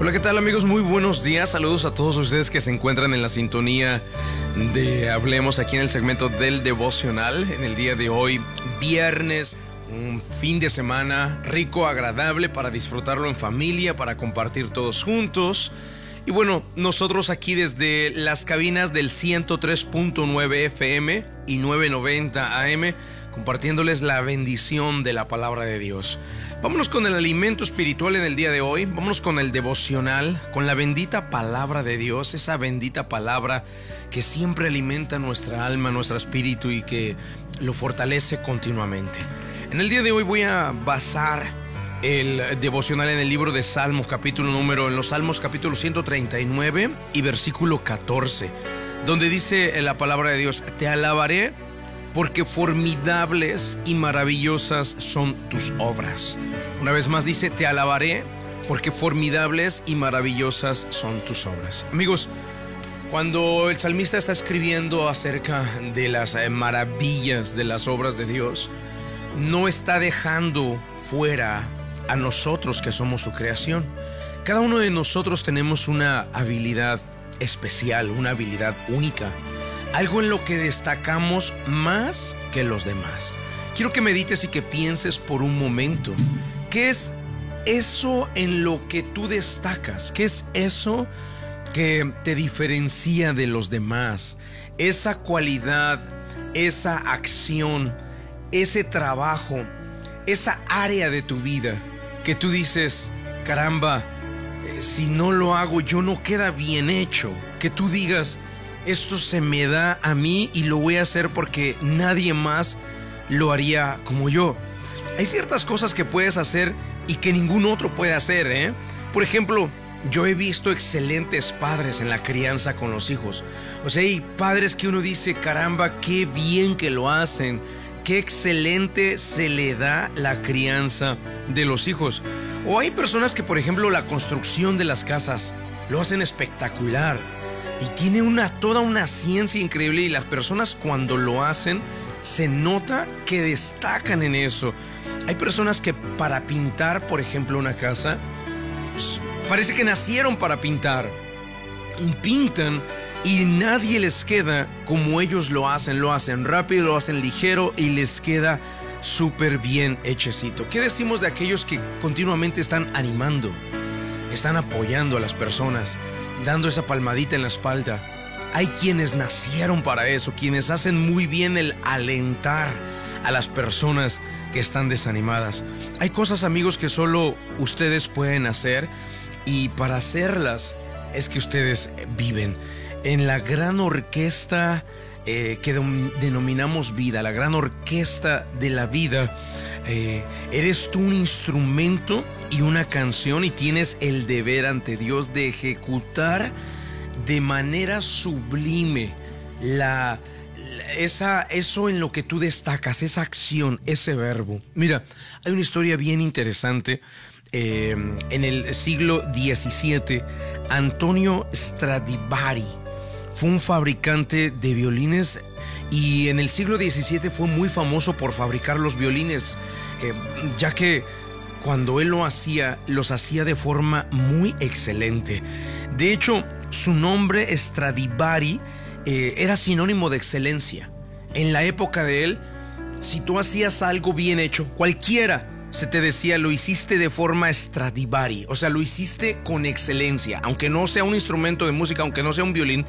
Hola, ¿qué tal amigos? Muy buenos días. Saludos a todos ustedes que se encuentran en la sintonía de Hablemos aquí en el segmento del devocional. En el día de hoy, viernes, un fin de semana rico, agradable para disfrutarlo en familia, para compartir todos juntos. Y bueno, nosotros aquí desde las cabinas del 103.9 FM y 990 AM, compartiéndoles la bendición de la palabra de Dios. Vámonos con el alimento espiritual en el día de hoy, vámonos con el devocional, con la bendita palabra de Dios, esa bendita palabra que siempre alimenta nuestra alma, nuestro espíritu y que lo fortalece continuamente. En el día de hoy voy a basar el devocional en el libro de Salmos, capítulo número, en los Salmos capítulo 139 y versículo 14, donde dice la palabra de Dios, te alabaré porque formidables y maravillosas son tus obras. Una vez más dice, te alabaré porque formidables y maravillosas son tus obras. Amigos, cuando el salmista está escribiendo acerca de las eh, maravillas de las obras de Dios, no está dejando fuera a nosotros que somos su creación. Cada uno de nosotros tenemos una habilidad especial, una habilidad única algo en lo que destacamos más que los demás. Quiero que medites y que pienses por un momento, ¿qué es eso en lo que tú destacas? ¿Qué es eso que te diferencia de los demás? Esa cualidad, esa acción, ese trabajo, esa área de tu vida que tú dices, caramba, eh, si no lo hago yo no queda bien hecho. Que tú digas, esto se me da a mí y lo voy a hacer porque nadie más lo haría como yo. Hay ciertas cosas que puedes hacer y que ningún otro puede hacer, ¿eh? Por ejemplo, yo he visto excelentes padres en la crianza con los hijos. O sea, hay padres que uno dice, caramba, qué bien que lo hacen, qué excelente se le da la crianza de los hijos. O hay personas que, por ejemplo, la construcción de las casas lo hacen espectacular y tiene toda una ciencia increíble y las personas cuando lo hacen se nota que destacan en eso. Hay personas que para pintar, por ejemplo, una casa, parece que nacieron para pintar. Pintan y nadie les queda como ellos lo hacen. Lo hacen rápido, lo hacen ligero y les queda súper bien hechecito. ¿Qué decimos de aquellos que continuamente están animando? Están apoyando a las personas dando esa palmadita en la espalda. Hay quienes nacieron para eso, quienes hacen muy bien el alentar a las personas que están desanimadas. Hay cosas amigos que solo ustedes pueden hacer y para hacerlas es que ustedes viven. En la gran orquesta eh, que denominamos vida, la gran orquesta de la vida, eh, eres tú un instrumento y una canción y tienes el deber ante Dios de ejecutar de manera sublime la, esa, eso en lo que tú destacas, esa acción, ese verbo. Mira, hay una historia bien interesante. Eh, en el siglo XVII, Antonio Stradivari fue un fabricante de violines y en el siglo XVII fue muy famoso por fabricar los violines, eh, ya que cuando él lo hacía, los hacía de forma muy excelente. De hecho, su nombre Stradivari eh, era sinónimo de excelencia. En la época de él, si tú hacías algo bien hecho, cualquiera se te decía, lo hiciste de forma Stradivari, o sea, lo hiciste con excelencia, aunque no sea un instrumento de música, aunque no sea un violín,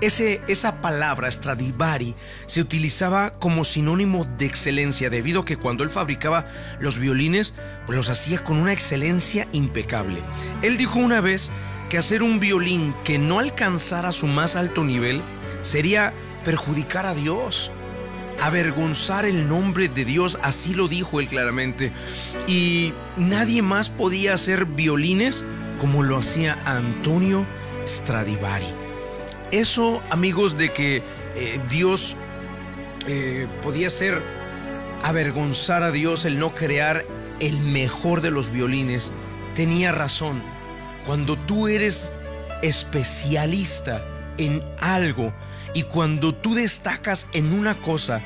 ese, esa palabra Stradivari se utilizaba como sinónimo de excelencia, debido a que cuando él fabricaba los violines, pues los hacía con una excelencia impecable. Él dijo una vez que hacer un violín que no alcanzara su más alto nivel sería perjudicar a Dios avergonzar el nombre de Dios, así lo dijo él claramente. Y nadie más podía hacer violines como lo hacía Antonio Stradivari. Eso, amigos, de que eh, Dios eh, podía ser avergonzar a Dios el no crear el mejor de los violines, tenía razón. Cuando tú eres especialista en algo, y cuando tú destacas en una cosa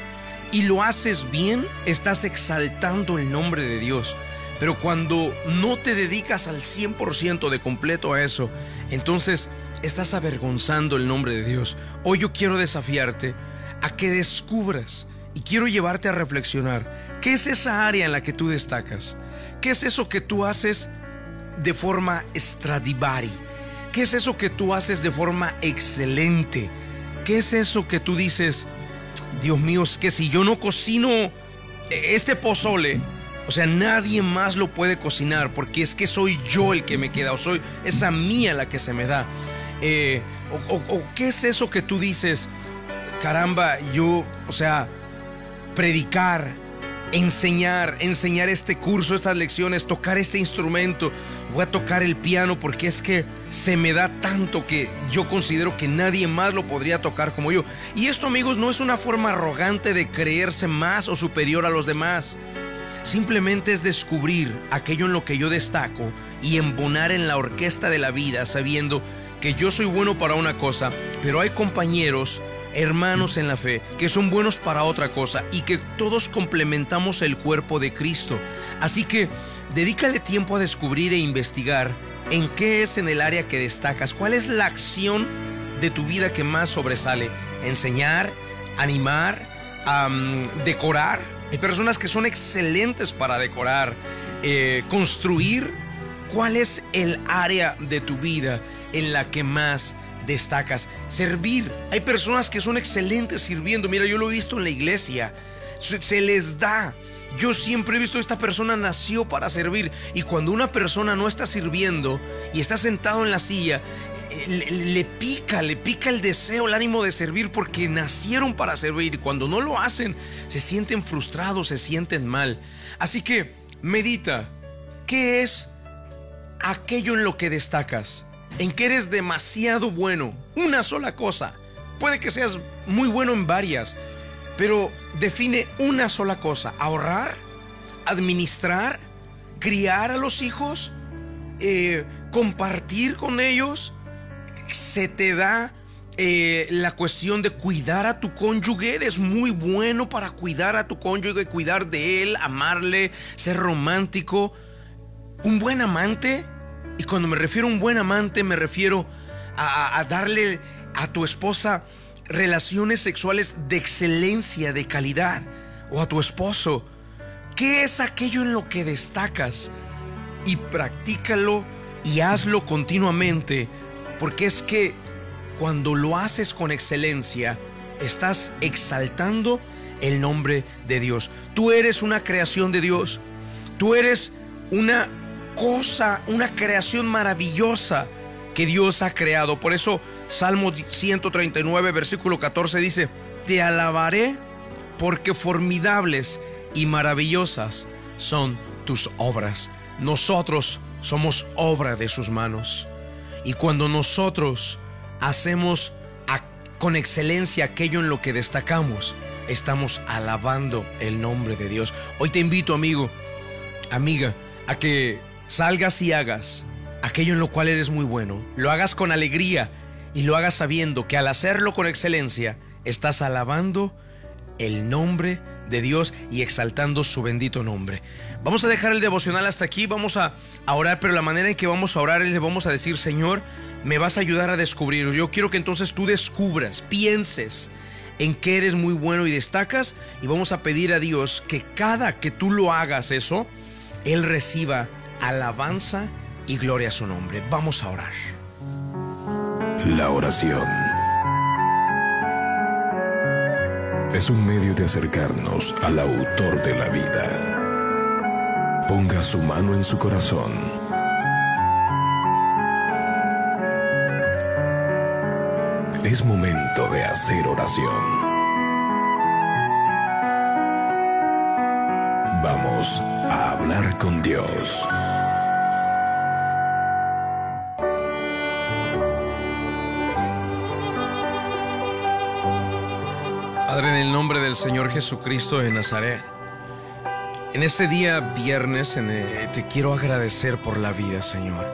y lo haces bien, estás exaltando el nombre de Dios. Pero cuando no te dedicas al 100% de completo a eso, entonces estás avergonzando el nombre de Dios. Hoy yo quiero desafiarte a que descubras y quiero llevarte a reflexionar qué es esa área en la que tú destacas. ¿Qué es eso que tú haces de forma Stradivari? ¿Qué es eso que tú haces de forma excelente? ¿Qué es eso que tú dices, Dios mío, es que si yo no cocino este pozole, o sea, nadie más lo puede cocinar porque es que soy yo el que me queda, o soy esa mía la que se me da. Eh, o, qué es eso que tú dices, caramba, yo, o sea, predicar, enseñar, enseñar este curso, estas lecciones, tocar este instrumento, voy a tocar el piano porque es que se me da tanto que yo considero que nadie más lo podría tocar como yo. Y esto amigos no es una forma arrogante de creerse más o superior a los demás. Simplemente es descubrir aquello en lo que yo destaco y embonar en la orquesta de la vida sabiendo que yo soy bueno para una cosa, pero hay compañeros hermanos en la fe, que son buenos para otra cosa y que todos complementamos el cuerpo de Cristo. Así que dedícale tiempo a descubrir e investigar en qué es en el área que destacas, cuál es la acción de tu vida que más sobresale. Enseñar, animar, decorar. Hay personas que son excelentes para decorar, eh, construir. ¿Cuál es el área de tu vida en la que más destacas. Servir. Hay personas que son excelentes sirviendo. Mira, yo lo he visto en la iglesia. Se, les da. Yo siempre he visto esta persona nació para servir y cuando una persona no está sirviendo y está sentado en la silla, eh, le, le, pica, le pica el deseo, el ánimo de servir porque nacieron para servir y cuando no lo hacen se sienten frustrados, se sienten mal. Así que medita, ¿qué es aquello en lo que destacas? En que eres demasiado bueno. Una sola cosa. Puede que seas muy bueno en varias, pero define una sola cosa. Ahorrar, administrar, criar a los hijos, eh, compartir con ellos. Se te da eh, la cuestión de cuidar a tu cónyuge. Eres muy bueno para cuidar a tu cónyuge, cuidar de él, amarle, ser romántico. Un buen amante y cuando me refiero a un buen amante, me refiero a, darle a tu esposa relaciones sexuales de excelencia, de calidad, o a tu esposo. ¿Qué es aquello en lo que destacas? Y practícalo y hazlo continuamente, porque es que cuando lo haces con excelencia, estás exaltando el nombre de Dios. Tú eres una creación de Dios. Tú eres una cosa, una creación maravillosa que Dios ha creado. Por eso Salmo 139, versículo 14 dice, te alabaré porque formidables y maravillosas son tus obras. Nosotros somos obra de sus manos. Y cuando nosotros hacemos con excelencia aquello en lo que destacamos, estamos alabando el nombre de Dios. Hoy te invito, amigo, amiga, a que salgas y hagas aquello en lo cual eres muy bueno, lo hagas con alegría y lo hagas sabiendo que al hacerlo con excelencia estás alabando el nombre de Dios y exaltando su bendito nombre. Vamos a dejar el devocional hasta aquí, vamos a, orar, pero la manera en que vamos a orar es le vamos a decir, Señor, me vas a ayudar a descubrir. Yo quiero que entonces tú descubras, pienses en que eres muy bueno y destacas y vamos a pedir a Dios que cada que tú lo hagas eso, Él reciba alabanza y gloria a su nombre. Vamos a orar. La oración es un medio de acercarnos al autor de la vida. Ponga su mano en su corazón. Es momento de hacer oración. Vamos a hablar con Dios. Padre, en el nombre del Señor Jesucristo de Nazaret, en este día viernes te quiero agradecer por la vida, Señor.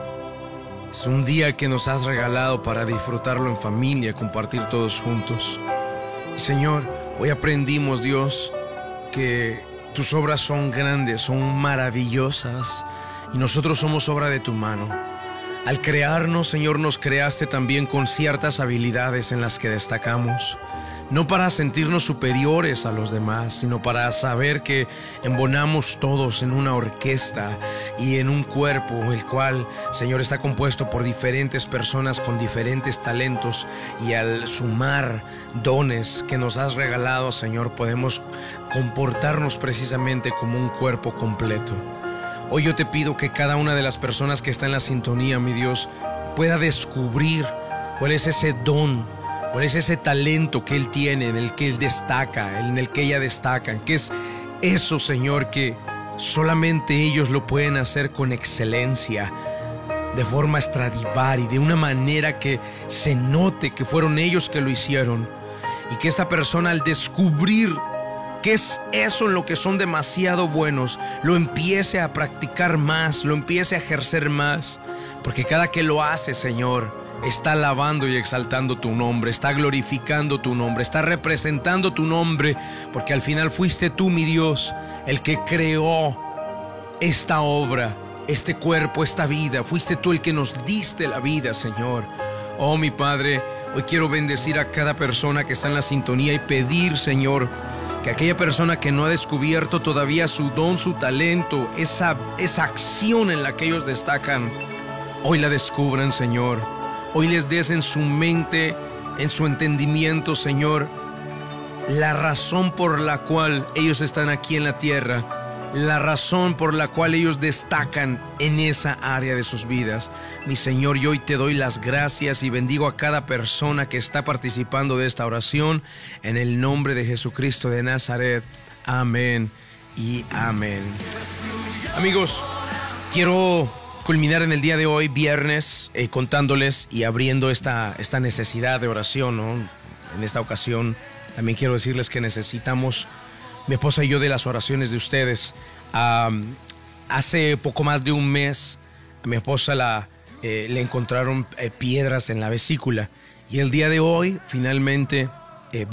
Es un día que nos has regalado para disfrutarlo en familia, compartir todos juntos. Señor, hoy aprendimos, Dios, que tus obras son grandes, son maravillosas y nosotros somos obra de tu mano. Al crearnos, Señor, nos creaste también con ciertas habilidades en las que destacamos no para sentirnos superiores a los demás, sino para saber que embonamos todos en una orquesta y en un cuerpo, el cual, Señor, está compuesto por diferentes personas con diferentes talentos y al sumar dones que nos has regalado, Señor, podemos comportarnos precisamente como un cuerpo completo. Hoy yo te pido que cada una de las personas que está en la sintonía, mi Dios, pueda descubrir cuál es ese don ¿Cuál es ese talento que Él tiene, en el que Él destaca, en el que ella destaca? ¿Qué es eso, Señor, que solamente ellos lo pueden hacer con excelencia? de forma y de una manera que se note que fueron ellos que lo hicieron y que esta persona al descubrir que es eso en lo que son demasiado buenos, lo empiece a practicar más, lo empiece a ejercer más, porque cada que lo hace, Señor, está alabando y exaltando tu nombre, está glorificando tu nombre, está representando tu nombre, porque al final fuiste tú, mi Dios, el que creó esta obra, este cuerpo, esta vida. Fuiste tú el que nos diste la vida, Señor. Oh, mi Padre, hoy quiero bendecir a cada persona que está en la sintonía y pedir, Señor, que aquella persona que no ha descubierto todavía su don, su talento, esa, esa acción en la que ellos destacan, hoy la descubran, Señor Hoy les des en su mente, en su entendimiento, Señor, la razón por la cual ellos están aquí en la tierra, la razón por la cual ellos destacan en esa área de sus vidas. Mi Señor, yo hoy te doy las gracias y bendigo a cada persona que está participando de esta oración en el nombre de Jesucristo de Nazaret. Amén y amén. Amigos, quiero culminar en el día de hoy, viernes, eh, contándoles y abriendo esta, esta necesidad de oración. En esta ocasión también quiero decirles que necesitamos, mi esposa y yo, de las oraciones de ustedes. hace poco más de un mes, a mi esposa la, eh, le encontraron eh, piedras en la vesícula y el día de hoy finalmente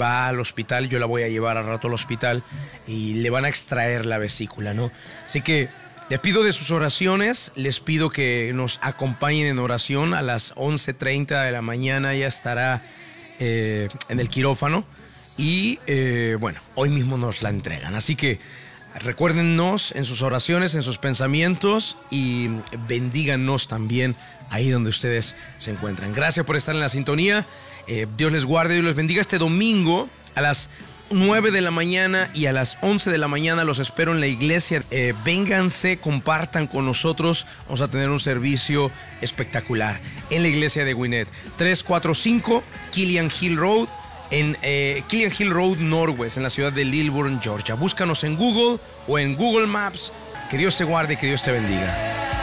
va al hospital, yo la voy a llevar al rato al hospital y le van a extraer la vesícula, ¿no? Así que les pido de sus oraciones, les pido que nos acompañen en oración a las 11.30 de la mañana, ya estará eh, en el quirófano y eh, bueno, hoy mismo nos la entregan. Así que recuérdennos en sus oraciones, en sus pensamientos y bendíganos también ahí donde ustedes se encuentran. Gracias por estar en la sintonía. Eh, Dios les guarde y los bendiga este domingo a las 9 de la mañana y a las 11 de la mañana los espero en la iglesia. Eh, vénganse, compartan con nosotros. Vamos a tener un servicio espectacular en la iglesia de Gwinnett. 345 Killian Hill Road en eh, Killian Hill Road Norwest, en la ciudad de Lilburn, Georgia. Búscanos en Google o en Google Maps. Que Dios te guarde y que Dios te bendiga.